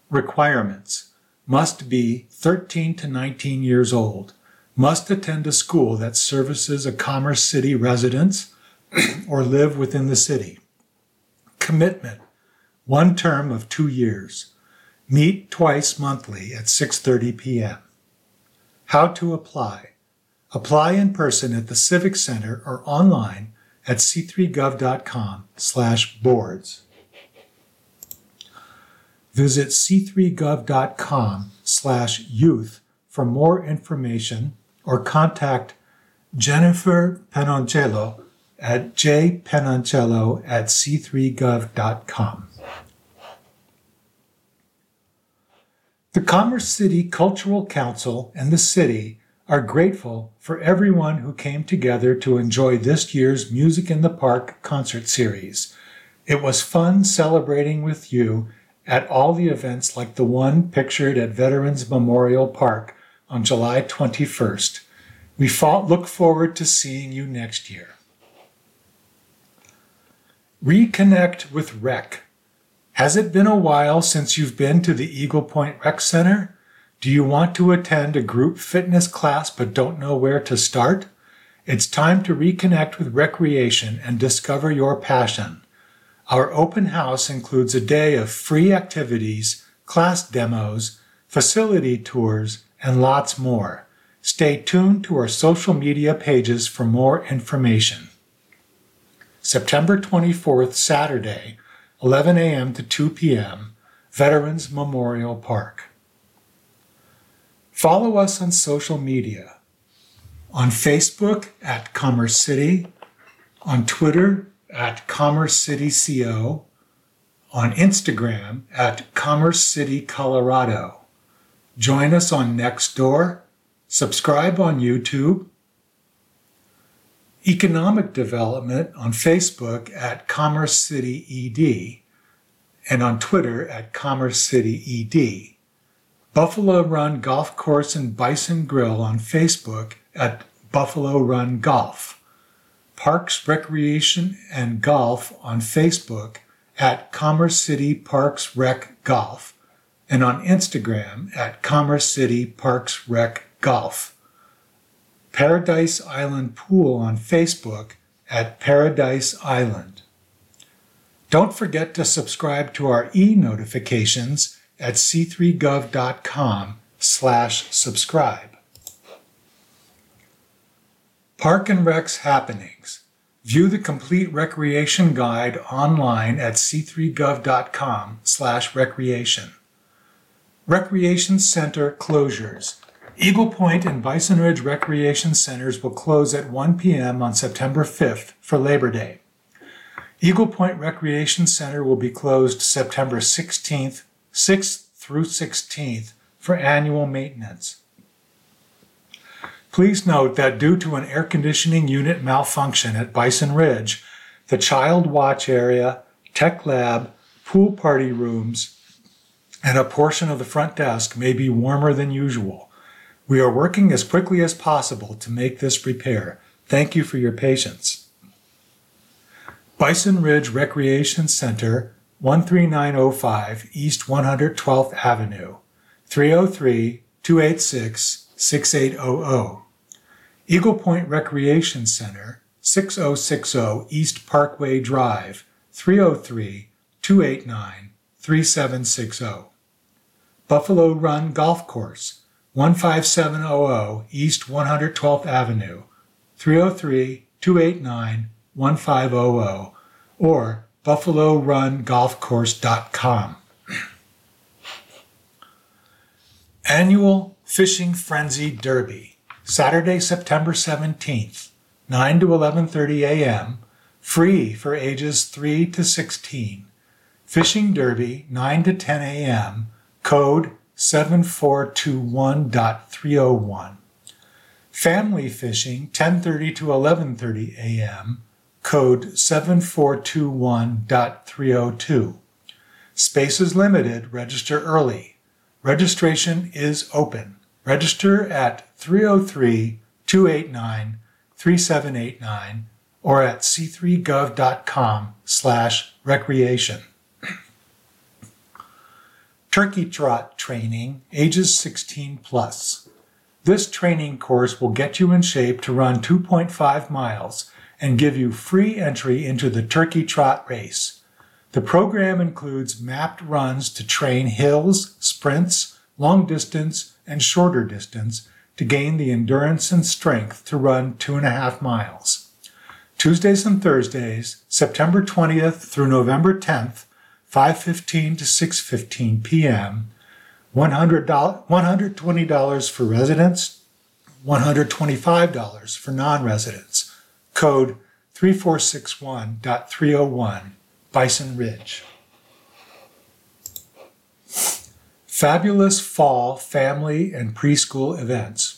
Requirements. Must be 13 to 19 years old. Must attend a school that services a Commerce City residence or live within the city. Commitment. One term of two years. Meet twice monthly at 6:30 p.m. How to apply. Apply in person at the Civic Center or online at c3gov.com/boards. Visit c3gov.com slash youth for more information or contact Jennifer Penoncello at jpenoncello at c3gov.com. The Commerce City Cultural Council and the city are grateful for everyone who came together to enjoy this year's Music in the Park concert series. It was fun celebrating with you at all the events like the one pictured at Veterans Memorial Park on July 21st. We look forward to seeing you next year. Reconnect with Rec. Has it been a while since you've been to the Eagle Point Rec Center? Do you want to attend a group fitness class but don't know where to start? It's time to reconnect with recreation and discover your passion. Our open house includes a day of free activities, class demos, facility tours, and lots more. Stay tuned to our social media pages for more information. September 24th, Saturday, 11 a.m. to 2 p.m., Veterans Memorial Park. Follow us on social media on Facebook at Commerce City, on Twitter at Commerce City CO, on Instagram at Commerce City Colorado. Join us on Nextdoor, subscribe on YouTube, economic development on Facebook at Commerce City ED, and on Twitter at Commerce City ED. Buffalo Run Golf Course and Bison Grill on Facebook at Buffalo Run Golf. Parks Recreation and Golf on Facebook at Commerce City Parks Rec Golf and on Instagram at Commerce City Parks Rec Golf. Paradise Island Pool on Facebook at Paradise Island. Don't forget to subscribe to our e-notifications at c3gov.com slash subscribe. Park and Rec's happenings. View the complete recreation guide online at c3gov.com slash recreation. Recreation Center closures. Eagle Point and Bison Ridge Recreation Centers will close at 1 p.m. on September 5th for Labor Day. Eagle Point Recreation Center will be closed September 16th, 6th through 16th for annual maintenance. Please note that due to an air conditioning unit malfunction at Bison Ridge, the child watch area, tech lab, pool party rooms, and a portion of the front desk may be warmer than usual. We are working as quickly as possible to make this repair. Thank you for your patience. Bison Ridge Recreation Center, 13905 East 112th Avenue, 303 286 6800. Eagle Point Recreation Center, 6060 East Parkway Drive, 303 289 3760. Buffalo Run Golf Course, 15700 East 112th Avenue, 303 289 1500, or buffalorungolfcourse.com. Annual Fishing Frenzy Derby, Saturday, September 17th, 9 to 11:30 a.m., free for ages 3 to 16. Fishing Derby, 9 to 10 a.m., code 7421.301. Family fishing 10:30 to 11:30 a.m. code 7421.302. Spaces limited, register early. Registration is open. Register at 303-289-3789 or at c3gov.com slash recreation. Turkey Trot Training, ages 16 plus. This training course will get you in shape to run 2.5 miles and give you free entry into the Turkey Trot race. The program includes mapped runs to train hills, sprints, long distance, and shorter distance to gain the endurance and strength to run two and a half miles. Tuesdays and Thursdays, September 20th through November 10th, 5:15 to 6:15 p.m. $100, $120 for residents, $125 for non-residents. Code 3461.301 Bison Ridge. Fabulous Fall Family and Preschool Events.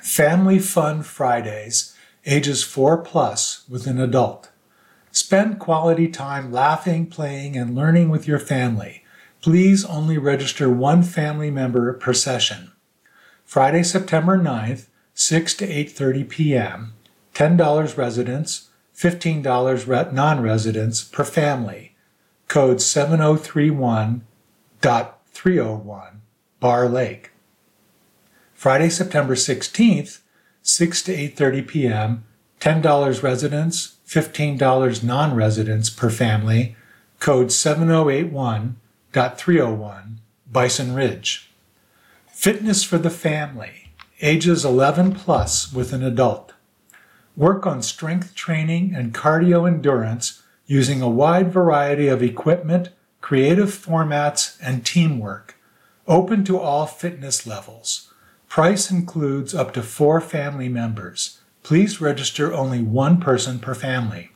Family Fun Fridays, ages 4 plus with an adult. Spend quality time laughing, playing, and learning with your family. Please only register one family member per session. Friday, September 9th, 6 to 8:30 p.m. $10 residents, $15 non-residents per family. Code 7031.301 Barr Lake. Friday, September 16th, 6 to 8:30 p.m. $10 residents, $15 non-residents per family. Code 7081.301 Bison Ridge. Fitness for the family, ages 11 plus with an adult. Work on strength training and cardio endurance using a wide variety of equipment, creative formats, and teamwork. Open to all fitness levels. Price includes up to four family members. Please register only one person per family.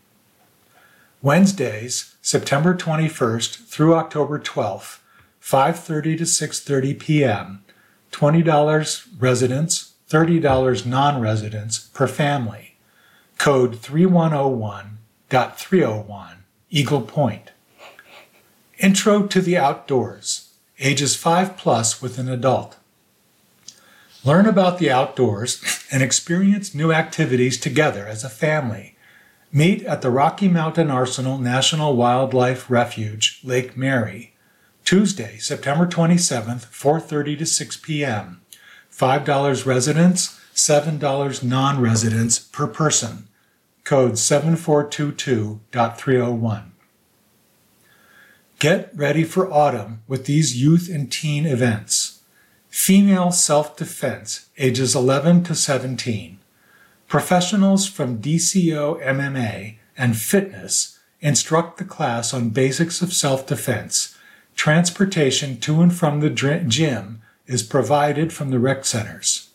Wednesdays, September 21st through October 12th, 5:30 to 6:30 p.m. $20 residents, $30 non-residents per family. Code 3101.301 Eagle Point. Intro to the outdoors, ages 5 plus with an adult. Learn about the outdoors and experience new activities together as a family. Meet at the Rocky Mountain Arsenal National Wildlife Refuge, Lake Mary, Tuesday, September 27th, 4:30 to 6 p.m. $5 residents, $7 non-residents per person. Code 7422.301. Get ready for autumn with these youth and teen events. Female self-defense, ages 11 to 17. Professionals from DCO MMA and fitness instruct the class on basics of self-defense. Transportation to and from the gym is provided from the rec centers.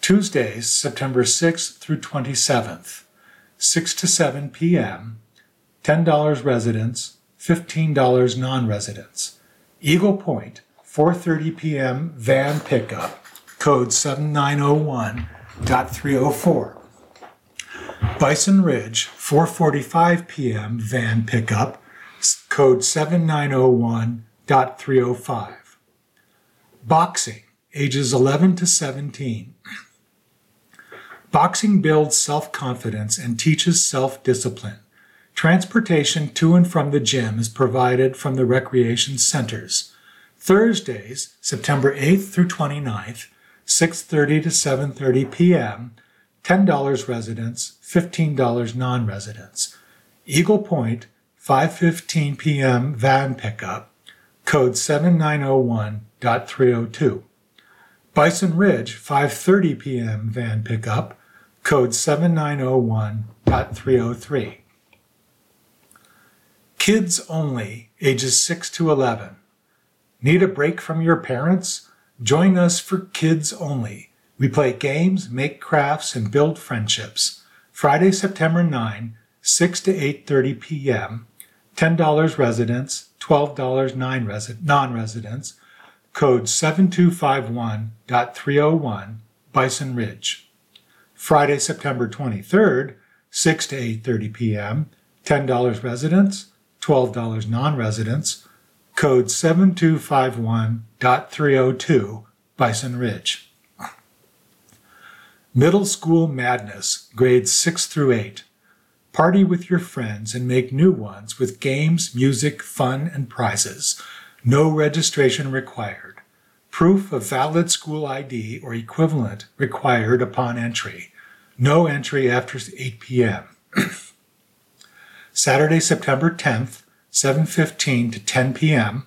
Tuesdays, September 6th through 27th, 6 to 7 p.m., $10 residents, $15 non-residents. Eagle Point, 4:30 p.m. van pickup, code 7901.304. Bison Ridge, 4:45 p.m. van pickup, code 7901.305. Boxing, ages 11 to 17. Boxing builds self-confidence and teaches self-discipline. Transportation to and from the gym is provided from the recreation centers. Thursdays, September 8th through 29th, 6:30 to 7:30 p.m. $10 residents, $15 non-residents. Eagle Point, 5:15 p.m. van pickup, code 7901.302. Bison Ridge, 5:30 p.m. van pickup, code 7901.303. Kids only, ages 6 to 11. Need a break from your parents? Join us for Kids Only. We play games, make crafts, and build friendships. Friday, September 9, 6 to 8:30 p.m. $10 residents, $12 non-residents. Code 7251.301 Bison Ridge. Friday, September 23rd, 6 to 8:30 p.m. $10 residents, $12 non-residents. Code 7251.302 Bison Ridge. Middle School Madness, grades 6 through 8. Party with your friends and make new ones with games, music, fun, and prizes. No registration required. Proof of valid school ID or equivalent required upon entry. No entry after 8 p.m. Saturday, September 10th, 7:15 to 10 p.m.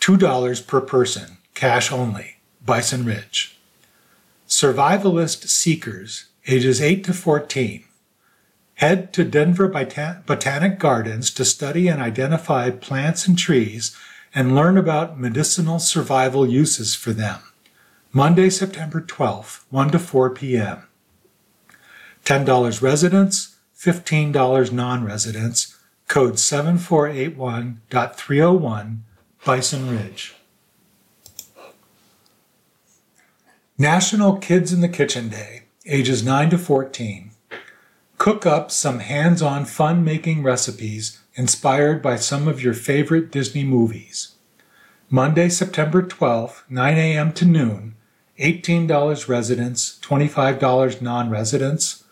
$2 per person, cash only. Bison Ridge. Survivalist seekers, ages 8 to 14. Head to Denver Botanic Gardens to study and identify plants and trees and learn about medicinal survival uses for them. Monday, September 12th, 1 to 4 p.m. $10 residents, $15 non residents, code 7481.301, Bison Ridge. National Kids in the Kitchen Day, ages 9 to 14. Cook up some hands on fun making recipes inspired by some of your favorite Disney movies. Monday, September 12th, 9 a.m. to noon, $18 residents, $25 non residents,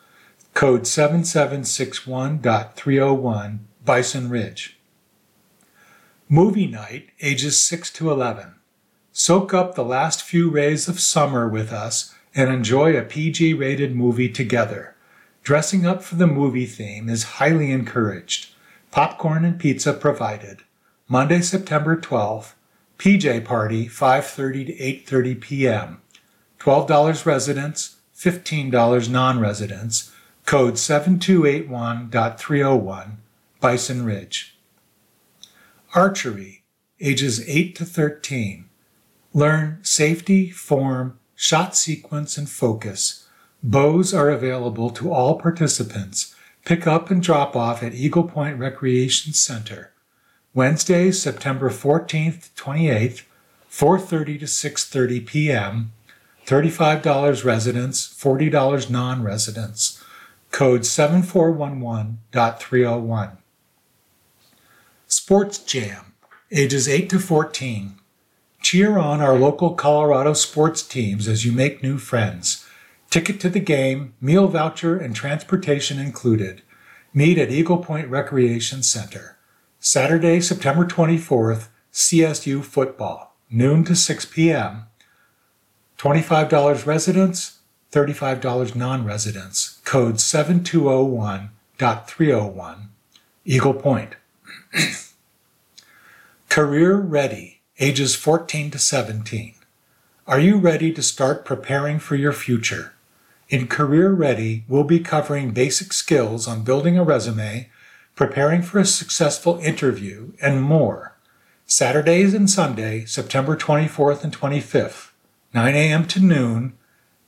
code 7761.301, Bison Ridge. Movie night, ages 6 to 11. Soak up the last few rays of summer with us and enjoy a PG rated movie together. Dressing up for the movie theme is highly encouraged. Popcorn and pizza provided. Monday, September 12th, PJ Party, 5:30 to 8:30 p.m. $12 residents, $15 non-residents. Code 7281.301, Bison Ridge. Archery, ages 8 to 13. Learn safety, form, shot sequence, and focus. Bows are available to all participants. Pick up and drop off at Eagle Point Recreation Center. Wednesday, September 14th to 28th, 4:30 to 6:30 p.m. $35 residents, $40 non-residents. Code 7411.301. Sports Jam, ages 8 to 14. Cheer on our local Colorado sports teams as you make new friends. Ticket to the game, meal voucher, and transportation included. Meet at Eagle Point Recreation Center. Saturday, September 24th, CSU football, noon to 6 p.m. $25 residents, $35 non residents. Code 7201.301, Eagle Point. Career Ready, ages 14 to 17. Are you ready to start preparing for your future? In Career Ready, we'll be covering basic skills on building a resume, preparing for a successful interview, and more. Saturdays and Sunday, September 24th and 25th. 9 a.m. to noon,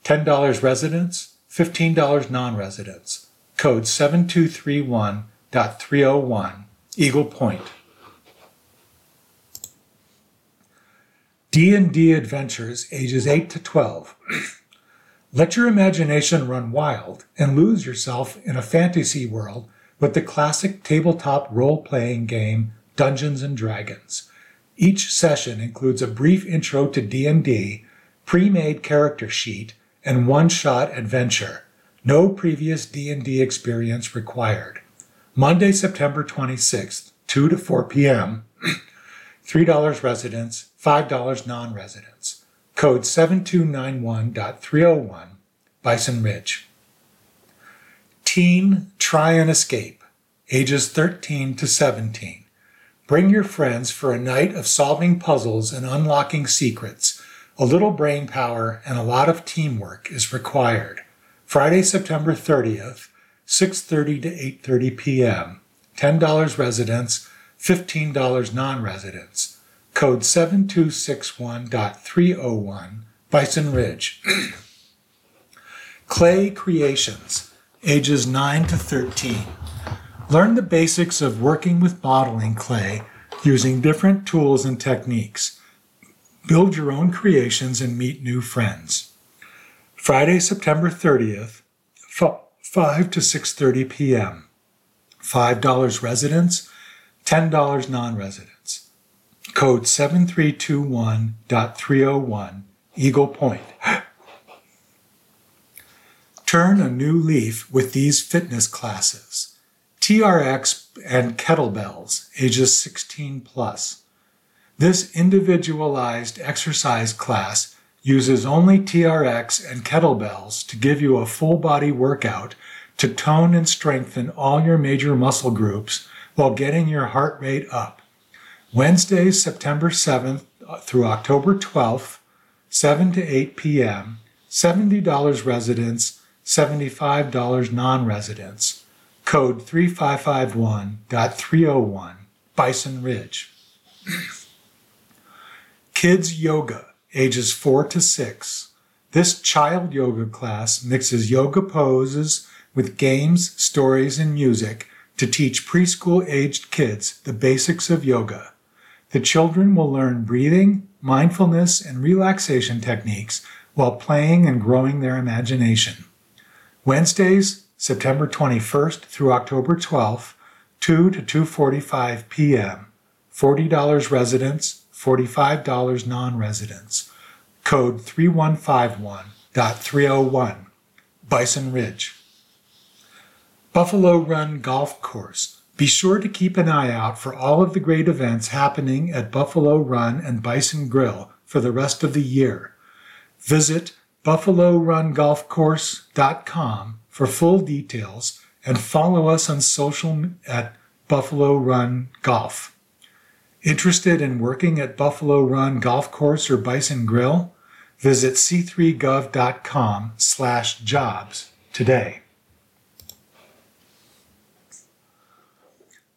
$10 residents, $15 non residents. Code 7231.301, Eagle Point. D&D Adventures ages 8 to 12. Let your imagination run wild and lose yourself in a fantasy world with the classic tabletop role-playing game Dungeons and Dragons. Each session includes a brief intro to D&D pre-made character sheet, and one-shot adventure. No previous D&D experience required. Monday, September 26th, 2 to 4 p.m. $3 residents, $5 non-residents. Code 7291.301, Bison Ridge. Teen Try and Escape, ages 13 to 17. Bring your friends for a night of solving puzzles and unlocking secrets a little brain power and a lot of teamwork is required. Friday, September 30th, 6:30 to 8:30 p.m. $10 residents, $15 non-residents. Code 7261.301, Bison Ridge. Clay Creations, ages 9 to 13. Learn the basics of working with modeling clay using different tools and techniques. Build your own creations and meet new friends. Friday, September 30th, 5 to 6:30 p.m. $5 residents, $10 non-residents. Code 7321.301, Eagle Point. Turn a new leaf with these fitness classes. TRX and kettlebells, ages 16 plus. This individualized exercise class uses only TRX and kettlebells to give you a full body workout to tone and strengthen all your major muscle groups while getting your heart rate up. Wednesday, September 7th uh, through October 12th, 7 to 8 p.m., $70 residents, $75 non residents. code 3551.301, Bison Ridge. Kids Yoga, ages 4 to 6. This child yoga class mixes yoga poses with games, stories, and music to teach preschool aged kids the basics of yoga. The children will learn breathing, mindfulness, and relaxation techniques while playing and growing their imagination. Wednesdays, September 21st through October 12th, 2 to 2:45 p.m. $40 residents, $45 non-residents. Code 3151.301. Bison Ridge. Buffalo Run Golf Course. Be sure to keep an eye out for all of the great events happening at Buffalo Run and Bison Grill for the rest of the year. Visit buffalorungolfcourse.com for full details and follow us on social at Buffalo Run Golf. Interested in working at Buffalo Run Golf Course or Bison Grill? Visit c3gov.com slash jobs today.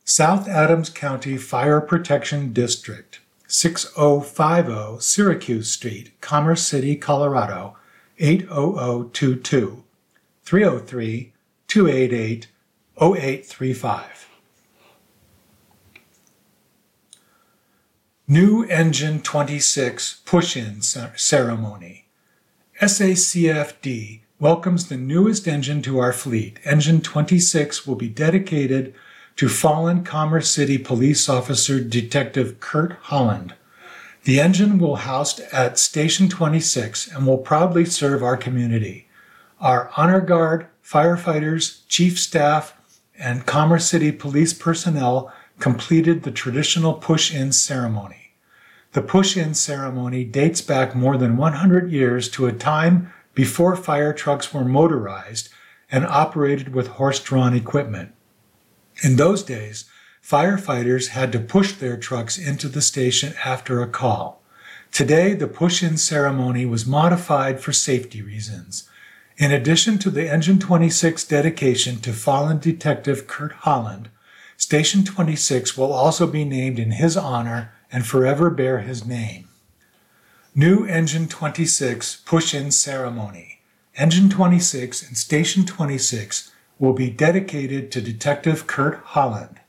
South Adams County Fire Protection District, 6050 Syracuse Street, Commerce City, Colorado, 80022, 303 288 0835. New Engine 26 Push In Ceremony. SACFD welcomes the newest engine to our fleet. Engine 26 will be dedicated to fallen Commerce City police officer Detective Kurt Holland. The engine will house at Station 26 and will proudly serve our community. Our honor guard, firefighters, chief staff, and Commerce City police personnel completed the traditional push in ceremony. The push in ceremony dates back more than 100 years to a time before fire trucks were motorized and operated with horse drawn equipment. In those days, firefighters had to push their trucks into the station after a call. Today, the push in ceremony was modified for safety reasons. In addition to the Engine 26 dedication to fallen Detective Kurt Holland, Station 26 will also be named in his honor and forever bear his name. New Engine 26 push in ceremony. Engine 26 and Station 26 will be dedicated to Detective Kurt Holland.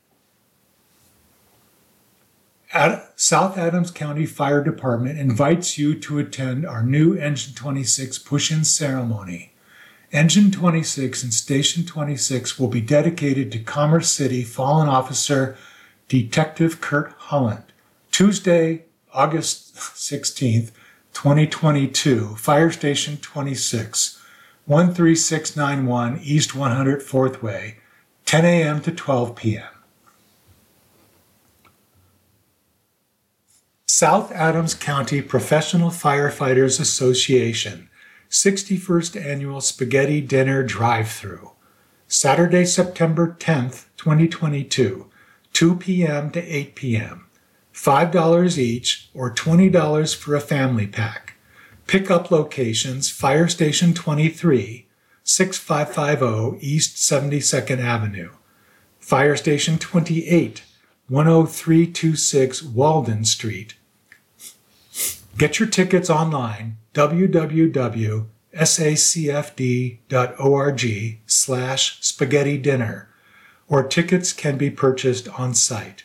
At South Adams County Fire Department invites you to attend our new Engine 26 push in ceremony. Engine 26 and Station 26 will be dedicated to Commerce City Fallen Officer Detective Kurt Holland. Tuesday, August 16th, 2022, Fire Station 26, 13691 East 104th Way, 10 a.m. to 12 p.m. South Adams County Professional Firefighters Association 61st Annual Spaghetti Dinner Drive-Through, Saturday, September 10th, 2022, 2 p.m. to 8 p.m. $5 each or $20 for a family pack. Pickup locations Fire Station 23, 6550 East 72nd Avenue. Fire Station 28, 10326 Walden Street. Get your tickets online www.sacfd.org slash spaghetti dinner or tickets can be purchased on site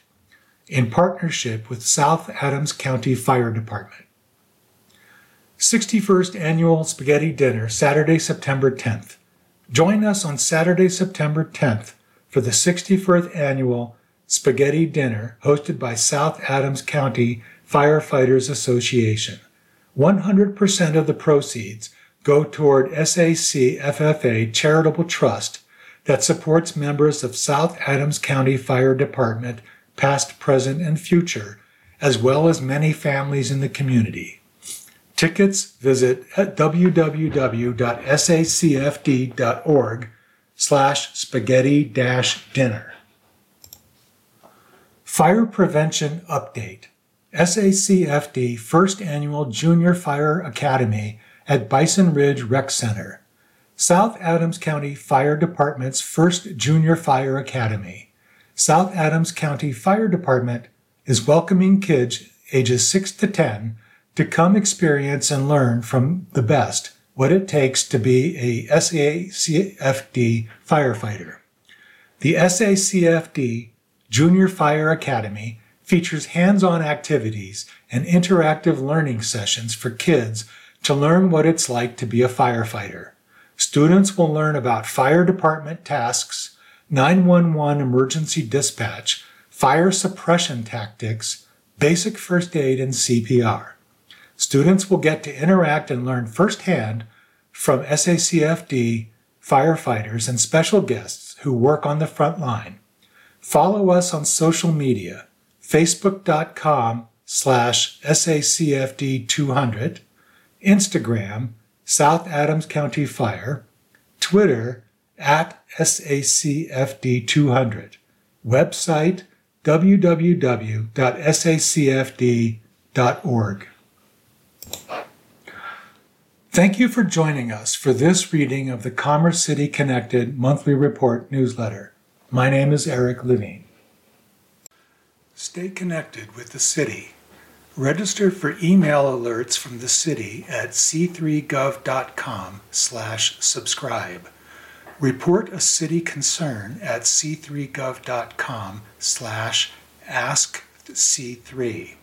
in partnership with South Adams County Fire Department. 61st Annual Spaghetti Dinner, Saturday, September 10th. Join us on Saturday, September 10th for the 61st Annual Spaghetti Dinner hosted by South Adams County Firefighters Association. 100% of the proceeds go toward SAC FFA Charitable Trust that supports members of South Adams County Fire Department past, present, and future, as well as many families in the community. Tickets visit www.sacfd.org slash spaghetti dash dinner. Fire Prevention Update SACFD First Annual Junior Fire Academy at Bison Ridge Rec Center. South Adams County Fire Department's first Junior Fire Academy. South Adams County Fire Department is welcoming kids ages 6 to 10 to come experience and learn from the best what it takes to be a SACFD firefighter. The SACFD Junior Fire Academy features hands on activities and interactive learning sessions for kids to learn what it's like to be a firefighter. Students will learn about fire department tasks, 911 emergency dispatch, fire suppression tactics, basic first aid, and CPR. Students will get to interact and learn firsthand from SACFD firefighters and special guests who work on the front line. Follow us on social media, facebook.com slash SACFD200, Instagram, South Adams County Fire, Twitter at SACFD200, website www.sacfd.org. Thank you for joining us for this reading of the Commerce City Connected monthly report newsletter. My name is Eric Levine. Stay connected with the city Register for email alerts from the city at c3gov.com slash subscribe. Report a city concern at c3gov.com slash askc3.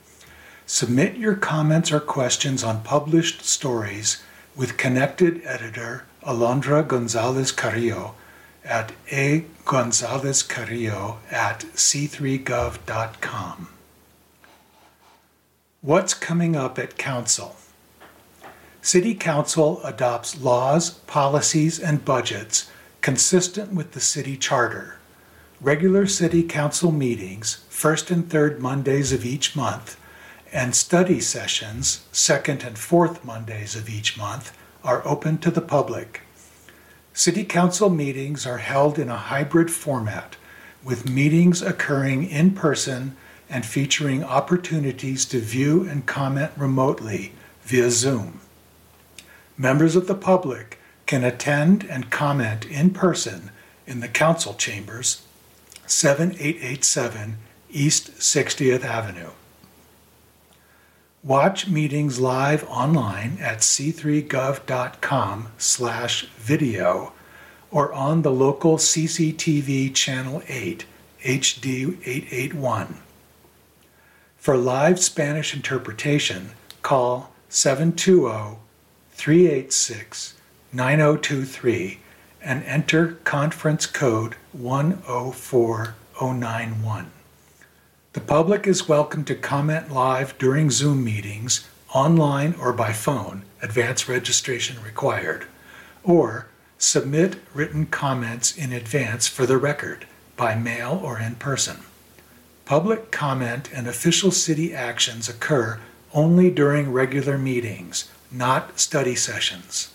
Submit your comments or questions on published stories with connected editor Alondra Gonzalez Carrillo at a Gonzalez Carrillo at c3gov.com. What's coming up at Council? City Council adopts laws, policies, and budgets consistent with the City Charter. Regular City Council meetings, first and third Mondays of each month, and study sessions, second and fourth Mondays of each month, are open to the public. City Council meetings are held in a hybrid format, with meetings occurring in person and featuring opportunities to view and comment remotely via Zoom. Members of the public can attend and comment in person in the council chambers, 7887 East 60th Avenue. Watch meetings live online at c3gov.com slash video or on the local CCTV Channel 8 HD 881. For live Spanish interpretation, call 720 386 9023 and enter conference code 104091. The public is welcome to comment live during Zoom meetings, online or by phone, advance registration required, or submit written comments in advance for the record by mail or in person. Public comment and official city actions occur only during regular meetings, not study sessions.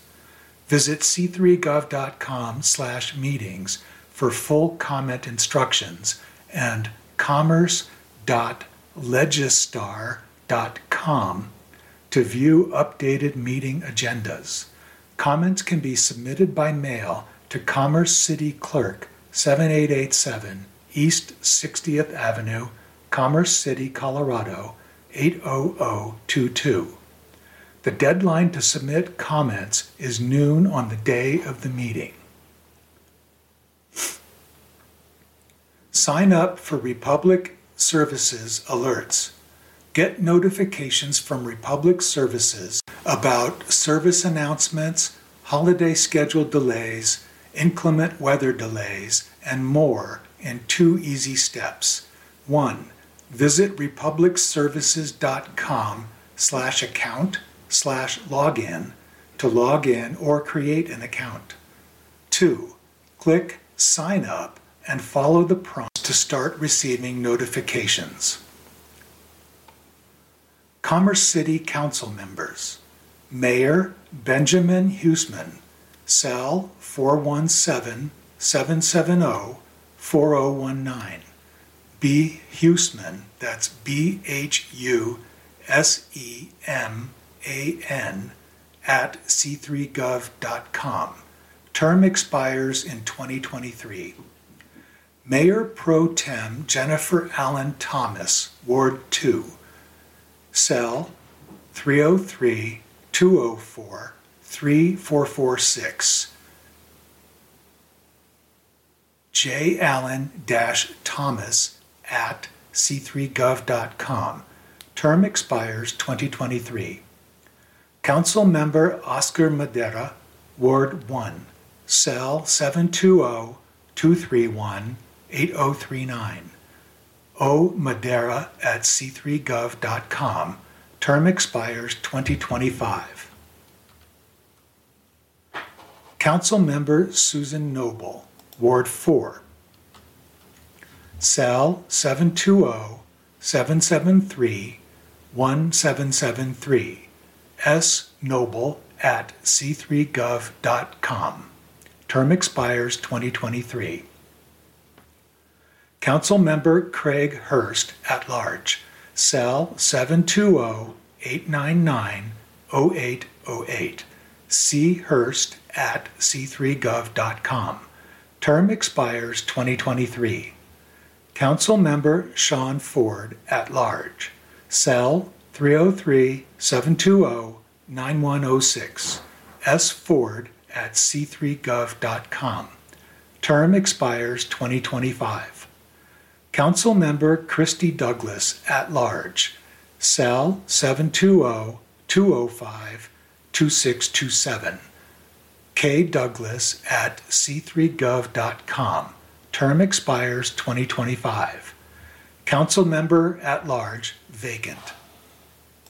Visit c3gov.com slash meetings for full comment instructions and commerce.legistar.com to view updated meeting agendas. Comments can be submitted by mail to Commerce City Clerk 7887 East 60th Avenue, Commerce City, Colorado 80022. The deadline to submit comments is noon on the day of the meeting. Sign up for Republic Services alerts. Get notifications from Republic Services about service announcements, holiday schedule delays, inclement weather delays, and more in two easy steps. One, visit republicservices.com slash account slash login to log in or create an account. Two, click sign up and follow the prompts to start receiving notifications. Commerce City Council members Mayor Benjamin Huseman, cell 417 770 4019. B. Huseman, that's B H U S E M A N, at c3gov.com. Term expires in 2023. Mayor Pro Tem Jennifer Allen Thomas, Ward 2, cell 303 204 3446. J. Allen Thomas at c3gov.com. Term expires 2023. Council member Oscar Madera, Ward 1, cell 720 231 8039. O. Madera at c3gov.com. Term expires 2025. Council member Susan Noble, Ward 4, cell 720 773 1773. S. Noble at c3gov.com. Term expires 2023. Council member Craig Hurst at large, cell 720 899 0808. C. Hurst at c3gov.com. Term expires 2023. Council member Sean Ford at large, cell 303 720 9106. S. Ford at c3gov.com. Term expires 2025. Council member Kristi Douglas at large, cell 720 205 2627. K. Douglas at c3gov.com. Term expires 2025. Council member at large, vacant.